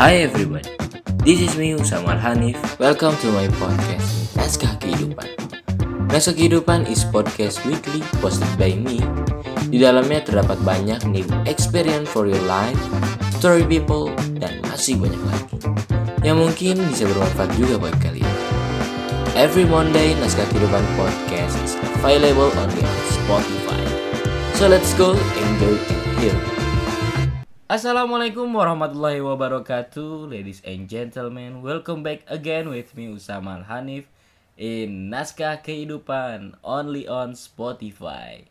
Hi everyone, this is me Usama Hanif. Welcome to my podcast Naskah Kehidupan. Naskah Kehidupan is podcast weekly posted by me. Di dalamnya terdapat banyak new experience for your life, story people, dan masih banyak lagi yang mungkin bisa bermanfaat juga buat kalian. Every Monday, Naskah Kehidupan Podcast is available only on Spotify. So let's go, and hear. Assalamualaikum warahmatullahi wabarakatuh Ladies and gentlemen. Welcome back again with me Usama Hanif In Naskah Kehidupan Only on Spotify.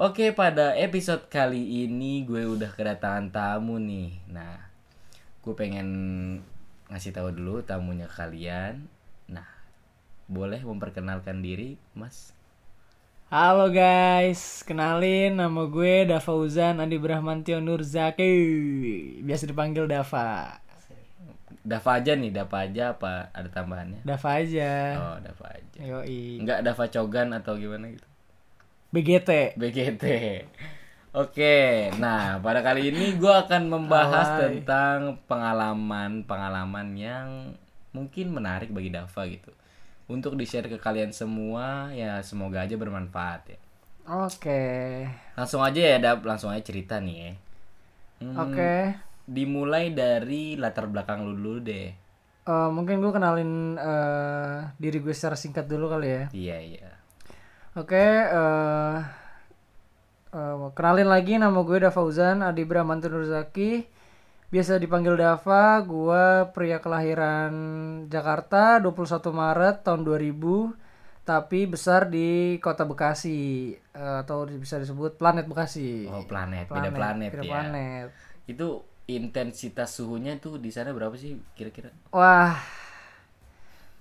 Oke pada episode kali ini gue udah kedatangan tamu nih. Nah gue pengen ngasih tahu dulu tamunya kalian. Nah boleh memperkenalkan diri mas Halo guys, kenalin nama gue Dava Uzan Andi Brahmantio Nurzaki Biasa dipanggil Dava Dava aja nih, Dava aja apa ada tambahannya? Dava aja Oh Dava aja Yoi Enggak Dava Cogan atau gimana gitu BGT BGT. Oke, nah pada kali ini gue akan membahas Alay. tentang pengalaman-pengalaman yang mungkin menarik bagi Dava gitu. Untuk di-share ke kalian semua, ya semoga aja bermanfaat ya. Oke Langsung aja ya, Dav, langsung aja cerita nih ya. Hmm, Oke Dimulai dari latar belakang lu dulu deh. Eh, Mungkin gue kenalin eh, diri gue secara singkat dulu kali ya Iya, iya. Oke eh, eh, Kenalin lagi nama gue Dava Uzan Adi Brahmantio Nurzaki Biasa dipanggil Dava Gue pria kelahiran Jakarta 21 Maret tahun 2000 Tapi besar di kota Bekasi eh, Atau bisa disebut planet Bekasi Oh, planet, beda planet, beda ya. planet. Itu intensitas suhunya tuh di sana berapa sih kira-kira? Wah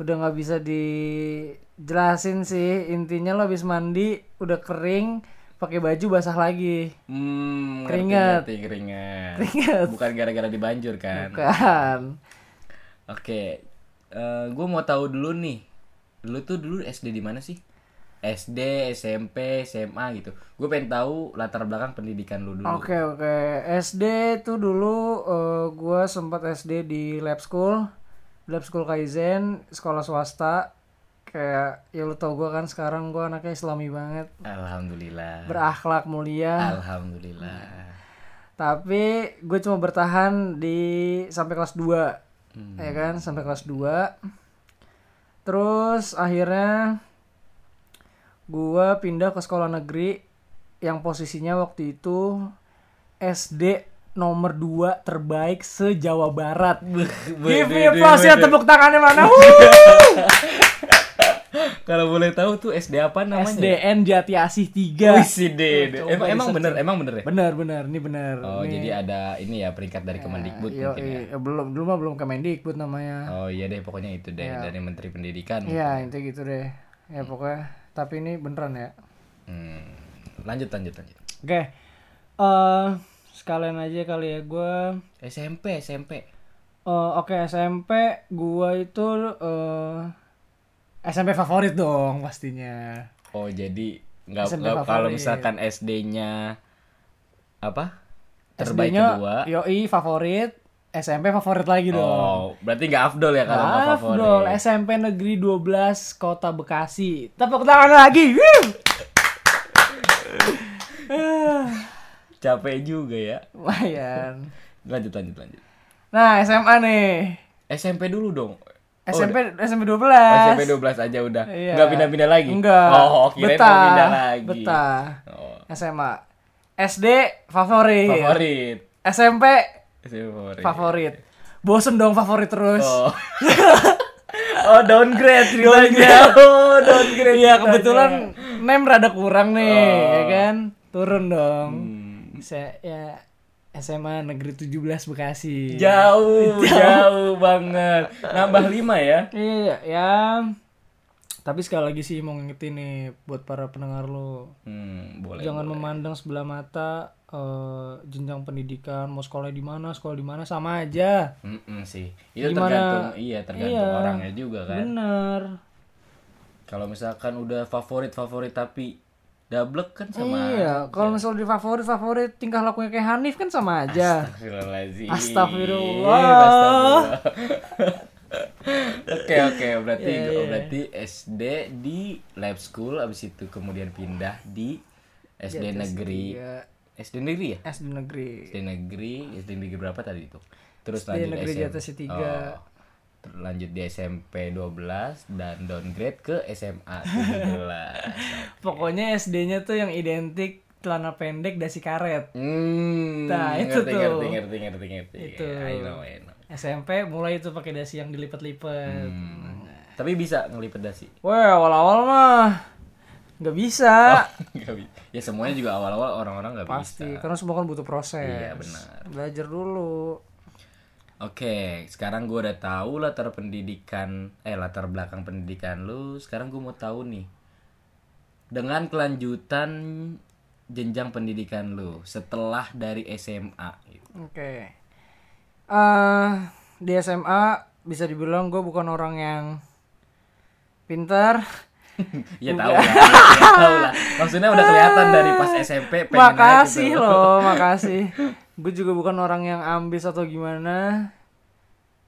Udah nggak bisa dijelasin sih Intinya lo habis mandi Udah kering pakai baju basah lagi Hmm, Keringat. ngerti, keringat. Keringat. Bukan gara-gara dibanjur kan? Kan Oke, gue mau tahu dulu nih. Lu tuh dulu SD di mana sih? SD, SMP, SMA gitu. Gue pengen tahu latar belakang pendidikan lu dulu. Oke oke SD tuh dulu eh, gua sempat SD di lab school lab school Kaizen sekolah swasta kayak ya lu tau gua kan sekarang gua anaknya islami banget Alhamdulillah. berakhlak mulia Alhamdulillah. tapi gue cuma bertahan di sampai kelas 2 Hmm. ya kan sampai kelas 2 terus akhirnya gua pindah ke sekolah negeri yang posisinya waktu itu SD nomor 2 terbaik se Jawa Barat. Give me applause ya tepuk tangannya mana? Kalau boleh tahu tuh SD apa namanya? SDN Jati Asih 3. Wih, Emang, emang bener, emang bener ya? Bener bener, ini bener. Oh, Ini- jadi ada ini ya peringkat dari Kemendikbud Yo, mungkin ya. iya, belum dulu mah belum Kemendikbud namanya. Oh iya deh, pokoknya itu deh dari Menteri Pendidikan. Iya, intinya gitu deh. Ya pokoknya tapi ini beneran ya. Hmm. Lanjut, lanjut, lanjut. Oke. eh sekalian aja kali ya gua SMP, SMP. eh, oke SMP gua itu eh SMP favorit dong pastinya. Oh jadi nggak kalau misalkan SD-nya apa terbaik SD-nya kedua? Yoi favorit, SMP favorit lagi dong. Oh berarti nggak afdol ya kalau nggak favorit? Afdol, SMP Negeri 12 Kota Bekasi. Tepuk tangan lagi. Capek juga ya. Lumayan. Lanjut lanjut lanjut. Nah, SMA nih. SMP dulu dong. Oh, SMP SMP 12. Oh, SMP 12 aja udah. Iya. Nggak pindah-pindah lagi. Enggak. Oh kirain mau Betah. pindah lagi. Betah. Oh, SMA. SD favorit. favorit. SMP SMP favorit. favorit. Bosen dong favorit terus. Oh. oh downgrade ceritanya. Oh downgrade. Iya, kebetulan nem rada kurang nih, Oh. ya kan? Turun dong. Hmm. Saya ya SMA Negeri 17 Bekasi. Jauh, jauh banget. Nambah 5 ya. Iya, ya. Tapi sekali lagi sih mau ngingetin nih buat para pendengar lo. Hmm, boleh. Jangan memandang sebelah mata eh, jenjang pendidikan, mau sekolah di mana, sekolah di mana sama aja. Mm-mm sih. Itu Gimana? tergantung iya, tergantung Iya. orangnya juga kan. Bener. Kalau misalkan udah favorit-favorit tapi double kan sama iya kalau misalnya di favorit favorit tingkah lakunya kayak Hanif kan sama aja Astagfirullahaladzim. Astagfirullah. Astagfirullah. Oke oke berarti Iya, iya. berarti SD di lab school abis itu kemudian pindah di SD negeri Iya, SD negeri ya SD negeri SD negeri SD negeri berapa tadi itu terus SD lanjut negeri di atas tiga. Oh. Lanjut di SMP 12 dan downgrade ke SMA 17 pokoknya SD-nya tuh yang identik celana pendek dasi karet Hmm, Nah, itu ngerti, tuh. ngerti, ngerti, ngerti, ngerti. Itu. I know, I know. SMP mulai itu pakai dasi yang dilipat-lipat Hmm. Tapi bisa ngelipet dasi. Wah awal-awal mah nggak bisa Nggak bi- ya semuanya juga awal-awal orang-orang nggak pasti bisa. karena semua kan butuh proses Iya, benar. belajar dulu Oke, sekarang gue udah tahu latar pendidikan, eh latar belakang pendidikan lu. Sekarang gue mau tahu nih, dengan kelanjutan jenjang pendidikan lu setelah dari SMA. gitu. oke Eh, di SMA bisa dibilang gue bukan orang yang pintar ya tahu lah, ya tahu lah. Maksudnya udah kelihatan dari pas SMP makasih gitu. loh makasih gue juga bukan orang yang ambis atau gimana.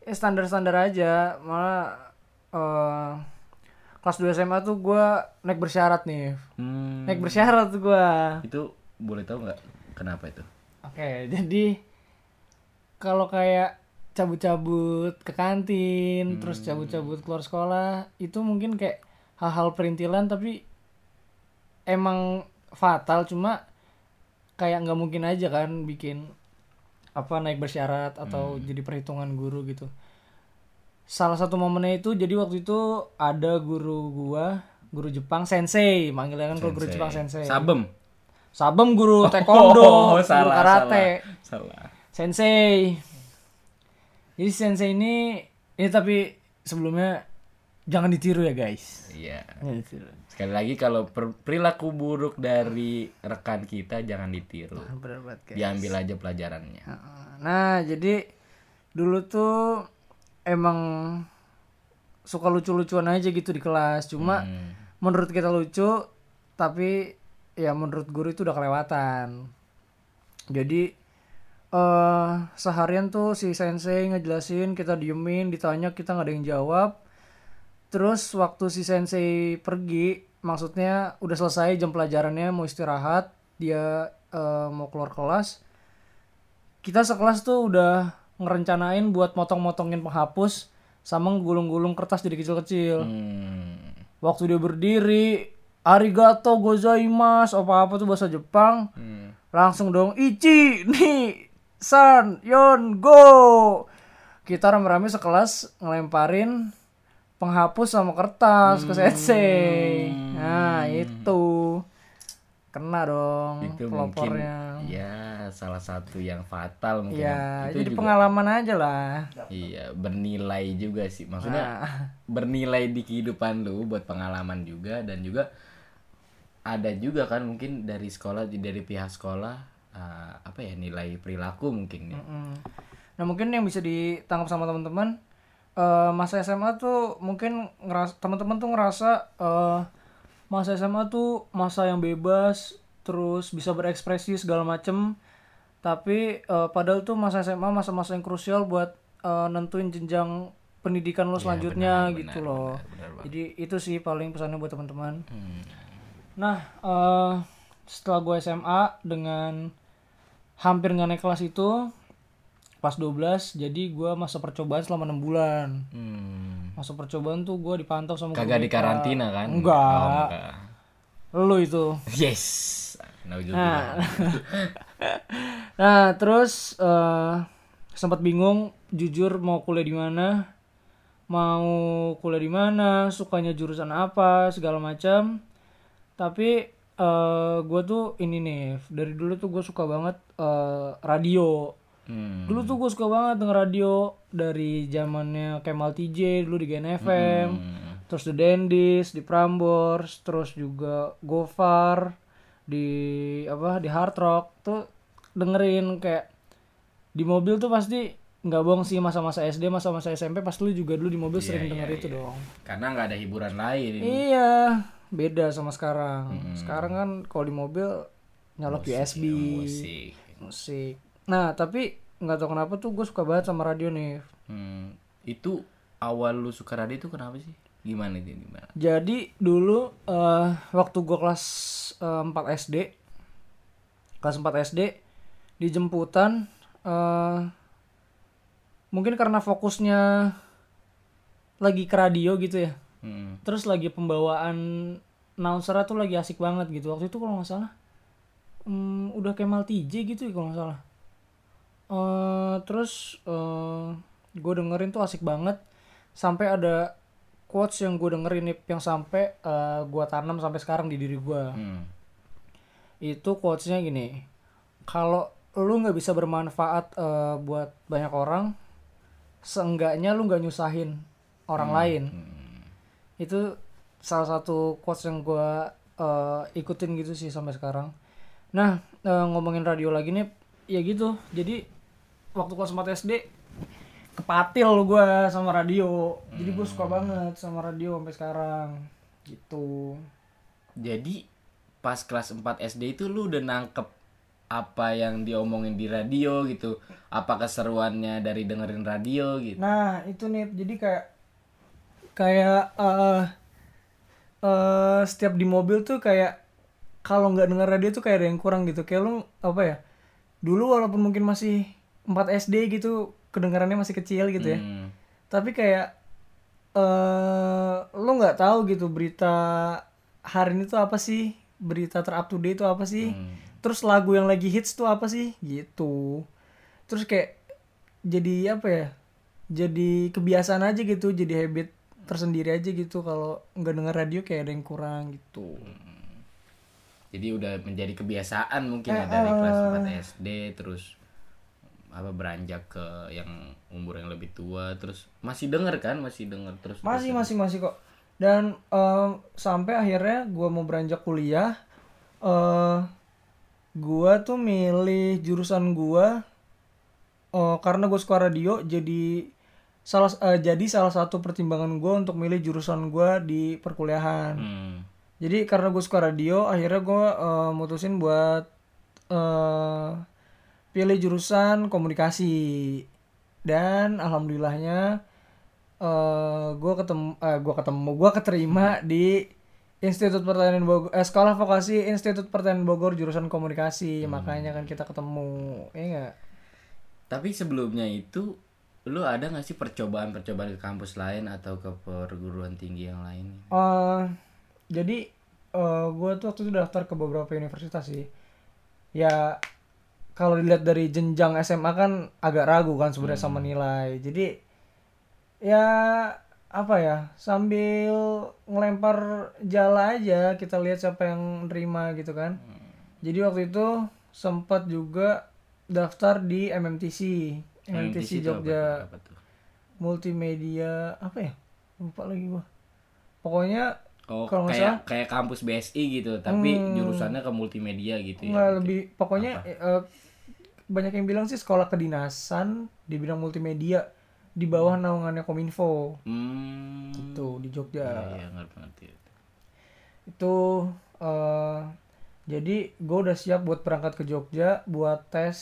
Ya standar standar aja. Malah eh kelas 2 SMA tuh gue naik bersyarat nih. Hmm, naik bersyarat gue. Itu boleh tahu nggak kenapa itu? oke jadi kalau kayak cabut-cabut ke kantin terus cabut-cabut keluar sekolah itu mungkin kayak hal-hal perintilan tapi emang fatal. Cuma kayak nggak mungkin aja kan bikin apa naik bersyarat atau jadi perhitungan guru gitu. Salah satu momennya itu jadi waktu itu ada guru gua guru Jepang sensei. Manggilnya kan kalau guru Jepang sensei. Sabem. sabem guru taekwondo Oh, guru salah, karate. Salah. sensei. Jadi sensei ini ini tapi sebelumnya jangan ditiru ya guys Iya. Sekali lagi kalau per- perilaku buruk dari rekan kita jangan ditiru. bener banget guys Diambil aja pelajarannya. nah jadi dulu tuh emang suka lucu-lucuan aja gitu di kelas cuma Hmm. menurut kita lucu tapi ya menurut guru itu udah kelewatan jadi eh seharian tuh si sensei ngejelasin kita diemin ditanya kita nggak ada yang jawab terus waktu si sensei pergi maksudnya udah selesai jam pelajarannya mau istirahat dia eh, mau keluar kelas kita sekelas tuh udah ngerencanain buat motong-motongin penghapus sama gulung-gulung kertas jadi kecil-kecil Hmm. waktu dia berdiri arigato gozaimasu apa apa tuh bahasa Jepang Hmm. langsung dong ichi nih san yon go kita rame-rame sekelas ngelemparin penghapus sama kertas ke sensei nah itu kena dong Itu mungkin pelopornya ya salah satu yang fatal mungkin. ya itu jadi juga pengalaman aja lah iya bernilai juga sih. Maksudnya Nah. bernilai di kehidupan lu buat pengalaman juga dan juga ada juga kan mungkin dari sekolah dari pihak sekolah eh, apa ya nilai perilaku mungkin ya. Mm. Nah mungkin yang bisa ditangkap sama teman-teman eh, masa SMA tuh mungkin ngeras teman-teman tuh ngerasa eh, masa SMA tuh masa yang bebas terus bisa berekspresi segala macem tapi eh, padahal tuh masa SMA masa-masa yang krusial buat eh, nentuin jenjang pendidikan lo selanjutnya gitu loh. Jadi itu sih paling pesannya buat teman-teman. Hmm. Nah, eh setelah gue SMA dengan hampir nggak naik kelas itu pas 12 jadi gue masa percobaan selama enam bulan Hmm. masa percobaan tuh gue dipantau sama Kagak di karantina kan? Enggak. Oh, enggak. lu itu Yes. Nauzubillah. nah, nah terus eh sempat bingung jujur mau kuliah di mana mau kuliah di mana sukanya jurusan apa segala macam tapi eh gue tuh ini nih dari dulu tuh gue suka banget eh, radio Hmm. dulu tuh gue suka banget denger radio dari zamannya Kemal TJ dulu di Gen FM Hmm. terus The Dendis di Prambors terus juga Gofar di apa di Hard Rock. Tuh dengerin kayak di mobil tuh pasti nggak bohong sih masa-masa SD masa-masa SMP pas lu juga dulu di mobil sering denger itu dong. Karena nggak ada hiburan lain. iya beda sama sekarang. Sekarang kan kalau di mobil nyolok USB musik. Musik nah tapi nggak tahu kenapa tuh gue suka banget sama radio nih Hmm, itu awal lu suka radio itu kenapa sih gimana itu gimana Jadi dulu eh, waktu gue kelas eh, 4 SD, kelas 4 SD di jemputan, eh, mungkin karena fokusnya lagi ke radio gitu ya, Hmm. terus lagi pembawaan announcer tuh lagi asik banget gitu. Waktu itu kalau nggak salah, hmm, udah Kemal TJ gitu ya kalau nggak salah. Eh, terus gue dengerin tuh asik banget, sampai ada quotes yang gue dengerin nih yang sampai eh, gue tanam sampai sekarang di diri gue Hmm. itu quotesnya gini kalau lu nggak bisa bermanfaat eh, buat banyak orang seenggaknya lu nggak nyusahin orang lain. Itu salah satu quotes yang gue eh, ikutin gitu sih sampai sekarang. Nah eh, ngomongin radio lagi nih ya gitu. Jadi waktu kelas 4 SD kepatil gue sama radio. Jadi gue suka banget sama radio sampai sekarang gitu. Jadi pas kelas 4 SD itu lu udah nangkep apa yang diomongin di radio gitu. Apa keseruannya dari dengerin radio gitu. Nah itu nih jadi kayak kayak eh eh, setiap di mobil tuh kayak kalau nggak denger radio tuh kayak ada yang kurang gitu. Kayak lu apa ya? Dulu walaupun mungkin masih 4 SD gitu kedengarannya masih kecil gitu ya. Hmm. tapi kayak eh lu nggak tahu gitu berita hari ini tuh apa sih? Berita terup to date itu apa sih? Hmm. terus lagu yang lagi hits tuh apa sih? Gitu. Terus kayak jadi apa ya? Jadi kebiasaan aja gitu jadi habit tersendiri aja gitu. Kalau nggak denger radio kayak ada yang kurang gitu. Jadi udah menjadi kebiasaan mungkin ya dari kelas 4 SD terus apa beranjak ke yang umur yang lebih tua terus masih denger kan masih denger terus masih masih masih kok. Dan eh, sampai akhirnya gua mau beranjak kuliah eh gua tuh milih jurusan gua eh, karena gue suka radio jadi salah eh, jadi salah satu pertimbangan gua untuk milih jurusan gua di perkuliahan. Hmm. jadi karena gue suka radio akhirnya gue eh, mutusin buat eh pilih jurusan komunikasi dan alhamdulillahnya eh gue ketemu eh gue ketemu gue keterima di Institut Pertanian Bogor eh, Sekolah Vokasi Institut Pertanian Bogor jurusan komunikasi makanya kan kita ketemu ya enggak Tapi sebelumnya itu lu ada gak sih percobaan-percobaan ke kampus lain atau ke perguruan tinggi yang lain? Eh, jadi eh gue tuh waktu itu daftar ke beberapa universitas sih. Ya kalau dilihat dari jenjang SMA kan agak ragu kan sebenarnya sama nilai. Jadi ya apa ya sambil ngelempar jala aja kita lihat siapa yang nerima gitu kan. Jadi waktu itu sempat juga daftar di MMTC, MMTC, apa Jogja? Apa tuh? multimedia apa ya lupa lagi gua pokoknya Oh, Kalau kayak kayak kampus BSI gitu, tapi jurusannya ke multimedia gitu ya. nggak lebih pokoknya eh, banyak yang bilang sih sekolah kedinasan di bidang multimedia di bawah naungannya Kominfo. Hmm. itu di Jogja. Iya, ngerti ngerti. itu eh jadi gue udah siap buat berangkat ke Jogja buat tes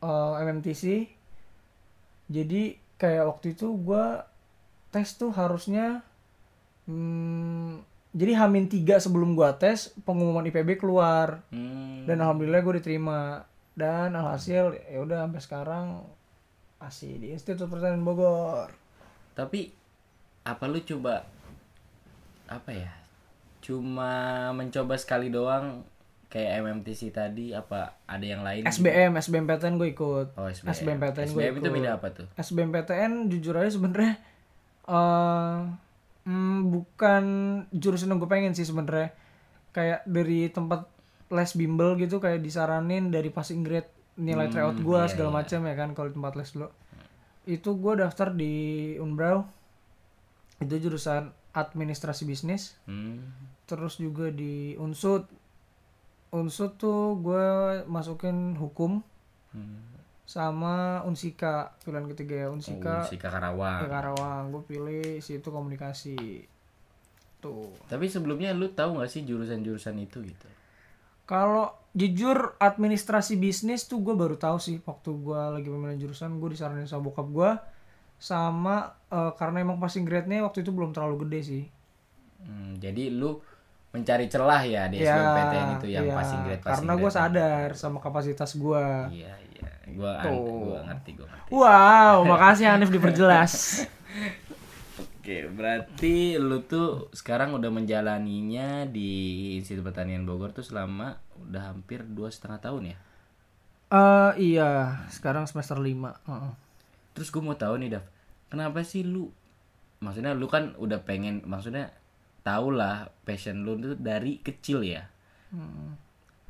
eh, MMTC jadi kayak waktu itu gue tes tuh harusnya hmm, jadi hamin tiga sebelum gue tes pengumuman IPB keluar Hmm. dan alhamdulillah gue diterima dan alhasil ya udah sampai sekarang masih di Institut Pertanian Bogor Tapi apa lu coba apa ya? Cuma mencoba sekali doang kayak MMTC tadi apa ada yang lain? SBM SBMPTN gue ikut Oh, SBM. SBMPTN gue SBM itu ikut. beda apa tuh? SBMPTN jujur aja sebenarnya eh mm, bukan jurusan yang gue pengen sih sebenarnya. Kayak dari tempat les bimbel gitu kayak disaranin dari passing grade nilai tryout gue segala macam ya kan kalau tempat les dulu itu gue daftar di Unbrau itu jurusan administrasi bisnis. Hmm. terus juga di unsut. Unsut tuh gue masukin hukum. Hmm. Sama unsika pilihan ketiga ya unsika Oh, si Karawang. Karawang gue pilih situ komunikasi tuh Tapi sebelumnya lu tahu nggak sih jurusan-jurusan itu gitu? Kalau jujur administrasi bisnis tuh gue baru tahu sih waktu gue lagi pemilihan jurusan gue disaranin sama bokap gue sama eh, karena emang passing grade-nya waktu itu belum terlalu gede sih. Hmm, jadi lu mencari celah ya di Ya, SBMPTN itu yang iya. passing grade passing Karena gue sadar sama kapasitas gue. Iya iya, gua gua ngerti gua ngerti. Wow, makasih Hanif diperjelas. Oke, berarti lu tuh sekarang udah menjalaninya di Institut Pertanian Bogor tuh selama udah hampir dua setengah tahun ya. Eh iya, sekarang semester 5 Heeh. Terus gue mau tahu nih, Dav, kenapa sih lu, maksudnya lu kan udah pengen, maksudnya tau lah passion lu tuh dari kecil ya.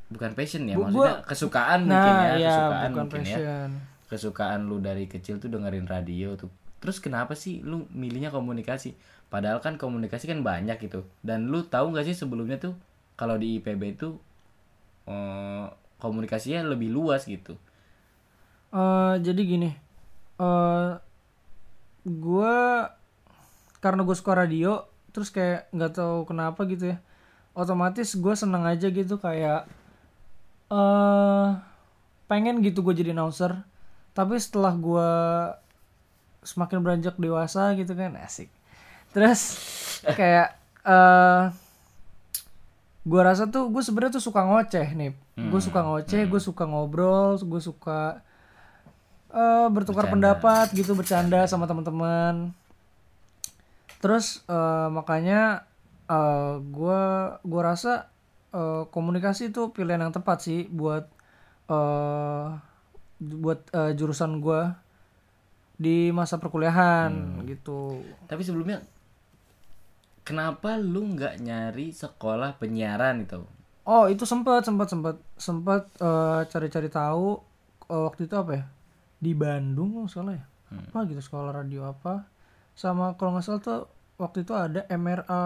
Bukan passion ya, Bu- maksudnya kesukaan mungkin Nah, ya, iya, kesukaan bukan mungkin ya. passion. Kesukaan lu dari kecil tuh dengerin radio tuh. Terus kenapa sih lu milihnya komunikasi? Padahal kan komunikasi kan banyak gitu. Dan lu tahu nggak sih sebelumnya tuh kalau di IPB itu eh, komunikasinya lebih luas gitu. Eh, jadi gini, eh gue karena gue suka radio, terus kayak nggak tahu kenapa gitu ya, otomatis gue seneng aja gitu kayak eh pengen gitu gue jadi announcer. Tapi setelah gue semakin beranjak dewasa gitu kan asik. Terus kayak eh gue rasa tuh gue sebenarnya tuh suka ngoceh nih. Gue suka ngoceh, gue suka ngobrol, gue suka eh bertukar pendapat gitu bercanda sama teman-teman terus eh, makanya eh, gua gua rasa eh, komunikasi itu pilihan yang tepat sih buat eh buat eh, jurusan gua di masa perkuliahan gitu. Tapi sebelumnya kenapa lu nggak nyari sekolah penyiaran itu? oh itu sempat sempat sempat sempat eh, cari-cari tahu eh, waktu itu apa ya? Di Bandung nggak salah ya? Apa gitu sekolah radio apa? Sama kalau nggak salah tuh waktu itu ada MRA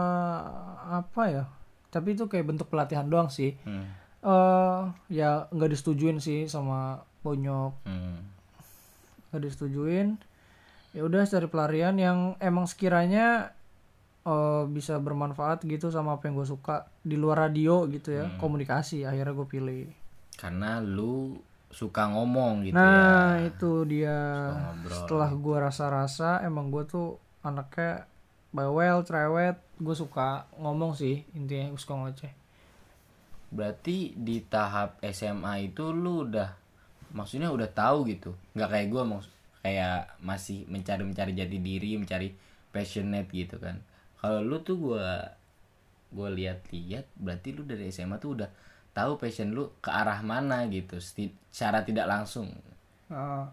apa ya tapi itu kayak bentuk pelatihan doang sih. Hmm. eh ya nggak disetujuin sih sama bonyok. Hmm. nggak disetujuin. Ya udah cari pelarian yang emang sekiranya eh, bisa bermanfaat gitu sama apa yang gue suka di luar radio gitu ya komunikasi akhirnya gue pilih. Karena lu suka ngomong gitu ya. nah itu dia. Setelah gue rasa-rasa emang gue tuh anaknya bawel cerewet gue suka ngomong sih intinya gue suka ngoceh Berarti di tahap SMA itu lu udah maksudnya udah tahu gitu. nggak kayak gua mau kayak masih mencari-mencari jati diri, mencari passionate gitu kan. Kalau lu tuh gua gua lihat-lihat berarti lu dari SMA tuh udah tahu passion lu ke arah mana gitu secara tidak langsung. Uh,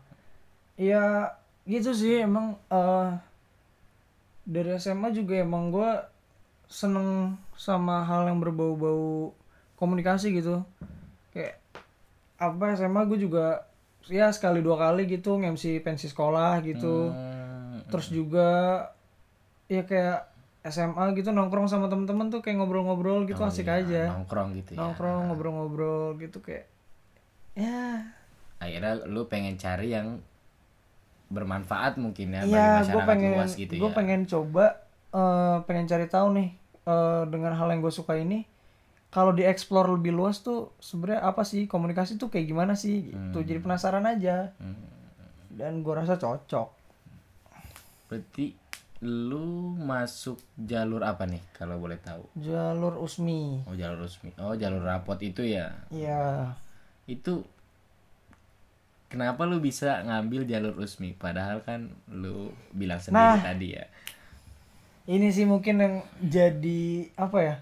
ya gitu sih emang eh dari SMA juga emang gue seneng sama hal yang berbau-bau komunikasi gitu. Kayak apa SMA gue juga ya sekali dua kali gitu nge-MC pensi sekolah gitu. Hmm, terus juga ya kayak SMA gitu nongkrong sama temen-temen tuh kayak ngobrol-ngobrol gitu asik aja. nongkrong gitu ya. nongkrong ngobrol-ngobrol gitu kayak ya. Akhirnya lu pengen cari yang bermanfaat mungkin ya bagi Iya, gue masyarakat pengen, luas gitu gue ya. pengen coba, eh, pengen cari tahu nih eh, dengan hal yang gue suka ini, kalau dieksplor lebih luas tuh sebenarnya apa sih komunikasi tuh kayak gimana sih? Gitu, jadi penasaran aja. Hmm. Dan gue rasa cocok. Berarti lu masuk jalur apa nih kalau boleh tahu? Jalur Usmi, Oh jalur resmi. Oh jalur rapot itu ya. ya Itu kenapa lu bisa ngambil jalur resmi? Padahal kan lu bilang sendiri Nah. tadi ya. Ini sih mungkin yang jadi apa ya?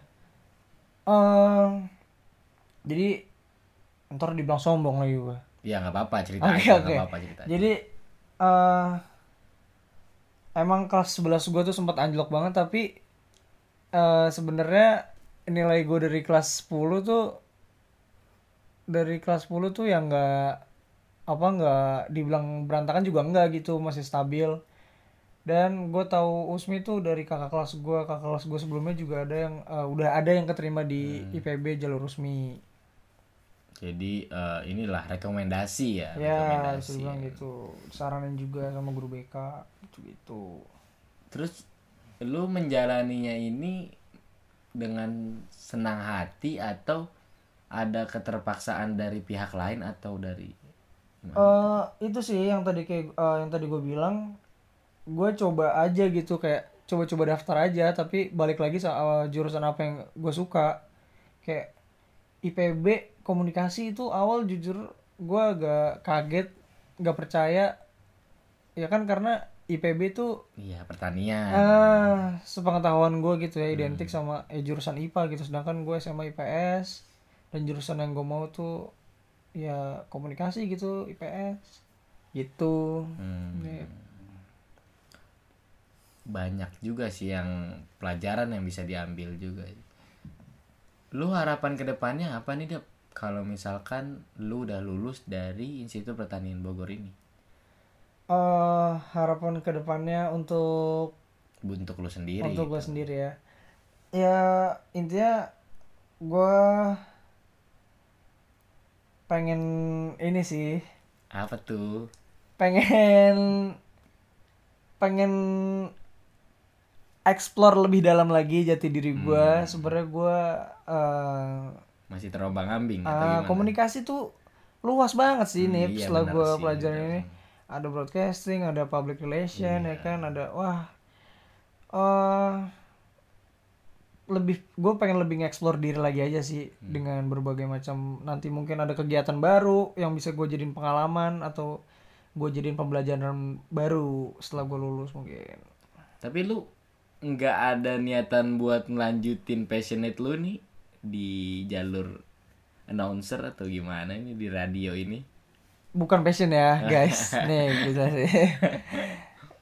eh jadi ntar dibilang sombong lagi gue. Ya nggak apa-apa cerita aja, nggak oke. apa-apa cerita. Jadi eh emang kelas 11 gue tuh sempat anjlok banget tapi eh sebenarnya nilai gue dari kelas 10 tuh dari kelas 10 tuh yang nggak apa nggak dibilang berantakan juga enggak gitu masih stabil dan gue tahu Usmi tuh dari kakak kelas gue kakak kelas gue sebelumnya juga ada yang eh, udah ada yang keterima di IPB jalur Usmi. Jadi eh, inilah rekomendasi ya. ya rekomendasi. dibilang gitu. Saranin juga sama guru BK gitu gitu. Terus lu menjalaninya ini dengan senang hati atau ada keterpaksaan dari pihak lain atau dari eh itu sih yang tadi kayak eh, yang tadi gue bilang gue coba aja gitu kayak coba-coba daftar aja tapi balik lagi soal jurusan apa yang gue suka. Kayak IPB komunikasi itu awal jujur gue agak kaget nggak percaya. Ya kan karena IPB tuh iya pertanian. Ah sepengetahuan gue gitu ya identik sama eh, jurusan IPA gitu. Sedangkan gue SMA IPS dan jurusan yang gue mau tuh ya komunikasi gitu IPS gitu. Hmm. Nih, banyak juga sih yang pelajaran yang bisa diambil juga. Lu harapan ke depannya apa nih Dap? kalau misalkan lu udah lulus dari Institut Pertanian Bogor ini. Eh harapan ke depannya untuk untuk lu sendiri untuk gue sendiri ya. Ya intinya gue pengen ini sih. Apa tuh? Pengen pengen explore lebih dalam lagi jati diri gue sebenarnya gue eh, masih terombang ambing atau ah, gimana? komunikasi tuh luas banget sih Hmm, nih iya setelah gue pelajarin ini. ada broadcasting ada public relation Iya. ya kan? Ada wah eh lebih gue pengen lebih nge-explore diri lagi aja sih Hmm. dengan berbagai macam nanti mungkin ada kegiatan baru yang bisa gue jadiin pengalaman atau gue jadiin pembelajaran baru setelah gue lulus mungkin. Tapi lu nggak ada niatan buat ngelanjutin passionate lu nih di jalur announcer atau gimana ini di radio ini bukan passion ya guys nih bisa sih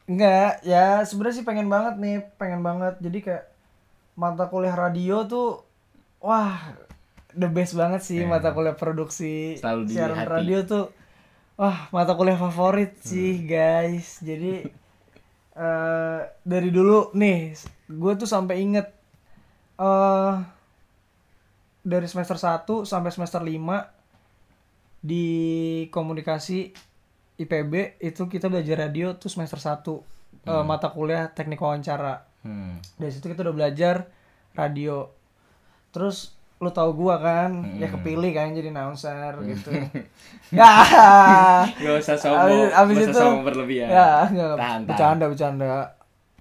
Enggak, ya sebenarnya sih pengen banget nih, pengen banget. Jadi kayak mata kuliah radio tuh wah the best banget sih mata kuliah produksi Selalu siaran hati. radio tuh wah mata kuliah favorit sih guys. Jadi eh dari dulu nih gue tuh sampai inget eh dari semester 1 sampai semester 5 di komunikasi IPB itu kita belajar radio tuh semester 1 eh, mata kuliah teknik wawancara. hmm. Dari situ kita udah belajar radio. Terus lu tahu gua kan, ya kepilih kan jadi announcer gitu. ya. Gak usah Abis, abis itu berlebihan Ya, enggak, Tahan, tahan. bercanda bercanda.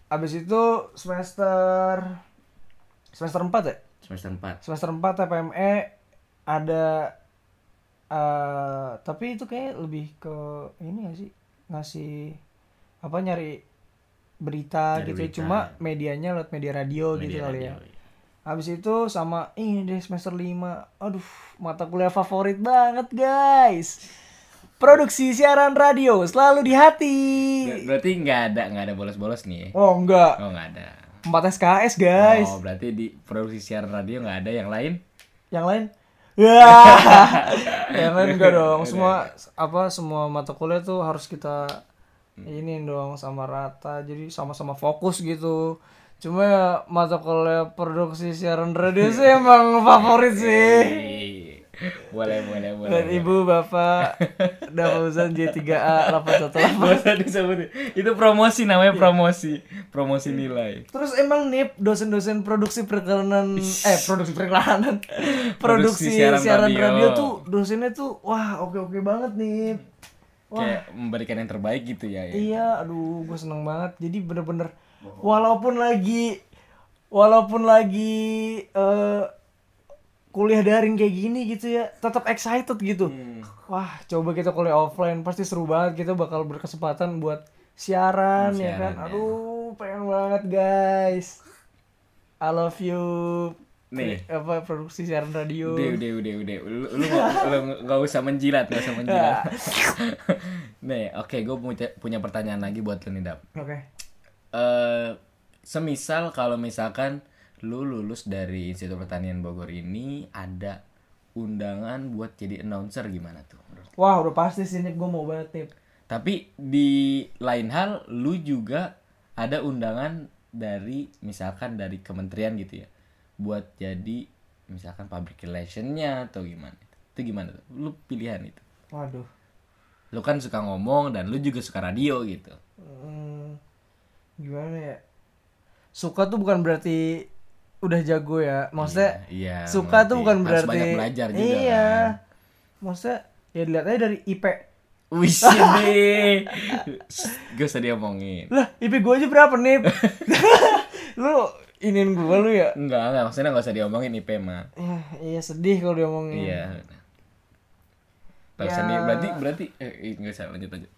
Abis itu semester semester 4 ya? semester 4 semester 4 TPME ada eh tapi itu kayak lebih ke ini gak sih ngasih apa nyari berita Nyari gitu berita. cuma medianya lewat media radio gitu Media kali radio, ya iya. Habis itu sama ini deh semester 5 aduh mata kuliah favorit banget guys. Produksi siaran radio selalu di hati. Ber- berarti nggak ada nggak ada bolos-bolos nih ya? oh enggak oh nggak ada. 4 SKS guys. Oh berarti di produksi siaran radio nggak ada yang lain? Yang lain? Ya. Yang lain enggak dong. Semua apa semua mata kuliah tuh harus kita ini dong sama rata. Jadi sama-sama fokus gitu cuma ya mata kuliah produksi siaran radio sih emang favorit sih Ih, boleh boleh boleh dan ibu bapak Dafauzan J3A 818 Gak usah disebutin. Itu promosi namanya promosi. Promosi nilai. Terus emang nih dosen-dosen produksi periklanan eh produksi periklanan produksi siaran siaran, radio. radio. tuh dosennya tuh wah oke-oke banget nih. Kayak memberikan yang terbaik gitu ya. ya. Iya, aduh gue seneng banget. Jadi bener-bener walaupun lagi walaupun lagi eh, kuliah daring kayak gini gitu ya, tetap excited gitu. Hmm. Wah, coba kita kuliah offline pasti seru banget. Kita bakal berkesempatan buat siaran, Hmm, ya kan. siaran, ya. Aduh, pengen banget guys. I love you. Nih. apa produksi siaran radio. Udah, udah, udah, udah. Lu, lu, nggak- lu nggak usah menjilat, nggak usah menjilat. nih, oke, gue punya, punya pertanyaan lagi buat lu nih, Dap. Oke. Eh, semisal kalau misalkan lu lulus dari Institut Pertanian Bogor ini ada undangan buat jadi announcer gimana tuh? Wah, udah pasti sih gue mau banget nih. Tapi di lain hal lu juga ada undangan dari misalkan dari kementerian gitu ya buat jadi misalkan public relationnya atau gimana itu gimana tuh lu pilihan itu Waduh. lu kan suka ngomong dan lu juga suka radio gitu Hmm, gimana ya? Suka tuh bukan berarti udah jago ya maksudnya Iya, suka tuh bukan Harus berarti banyak belajar juga iya kan. maksudnya ya dilihat aja dari IP Wih deh. Gak usah diomongin. lah IP gue aja berapa nih lu inin gue lu ya Enggak, enggak. Maksudnya gak usah diomongin IP mah. Ya, iya sedih kalau diomongin Iya. Tahu Ya. sendiri. Berarti, berarti. Eh, enggak usah lanjut lanjut.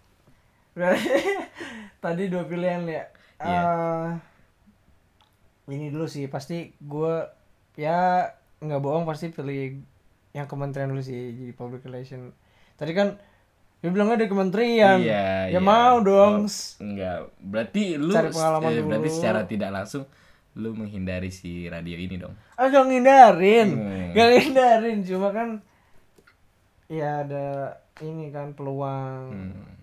Berarti tadi dua pilihan ya. Iya. Eh, ini dulu sih pasti gue ya nggak bohong pasti pilih yang kementerian dulu sih jadi public relation. Tadi kan dia bilangnya dari kementerian. Iya, ya iya. mau dong. Oh, enggak. Berarti lu Cari pengalaman eh, berarti dulu. secara tidak langsung lu menghindari si radio ini dong. Ah gak ngindarin, Hmm. gak ngindarin cuma kan ya ada ini kan peluang, Hmm.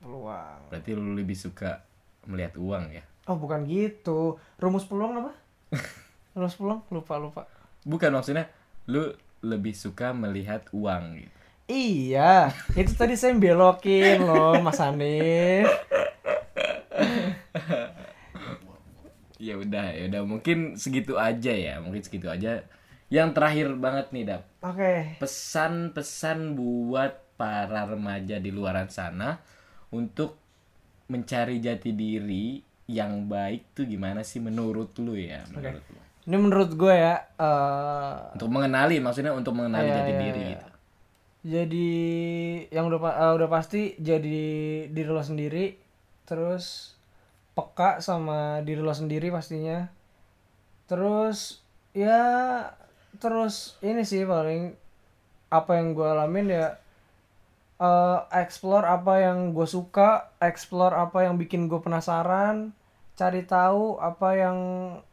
peluang. Berarti lu lebih suka melihat uang ya? Oh bukan gitu, rumus peluang apa? rumus peluang lupa lupa. Bukan maksudnya lu lebih suka melihat uang gitu. Iya, itu tadi saya belokin loh, Mas Hanif. Ya udah, ya udah mungkin segitu aja ya, mungkin segitu aja. Yang terakhir banget nih, Dap. Oke, Pesan-pesan buat para remaja di luaran sana untuk mencari jati diri yang baik tuh gimana sih menurut lu ya, menurut lu? ini menurut gue ya, eh, Untuk mengenali, maksudnya untuk mengenali Iya, jati iya, diri iya. gitu. jadi yang udah eh, udah pasti jadi diri lo sendiri, terus peka sama diri lo sendiri pastinya. Terus ya terus ini sih paling apa yang gue alamin ya eh explore apa yang gue suka, explore apa yang bikin gue penasaran, cari tahu apa yang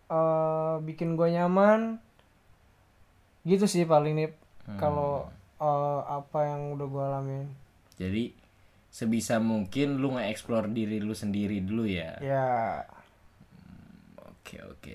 eh, bikin gue nyaman. Gitu sih paling nih kalau eh, apa yang udah gue alamin. Jadi sebisa mungkin lu nge-explore diri lu sendiri dulu ya. Ya, Oke oke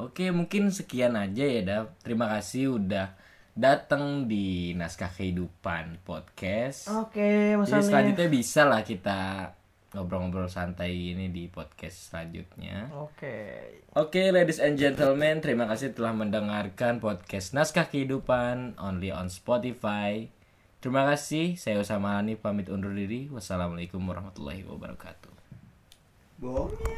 oke mungkin sekian aja ya Dap. Terima kasih udah datang di naskah kehidupan podcast. oke Mas Jadi selanjutnya bisa lah kita ngobrol-ngobrol santai ini di podcast selanjutnya. Oke. Oke ladies and gentlemen terima kasih telah mendengarkan podcast naskah kehidupan only on Spotify. Terima kasih saya Usama Hanif pamit undur diri. Wassalamualaikum warahmatullahi wabarakatuh. Bohongin.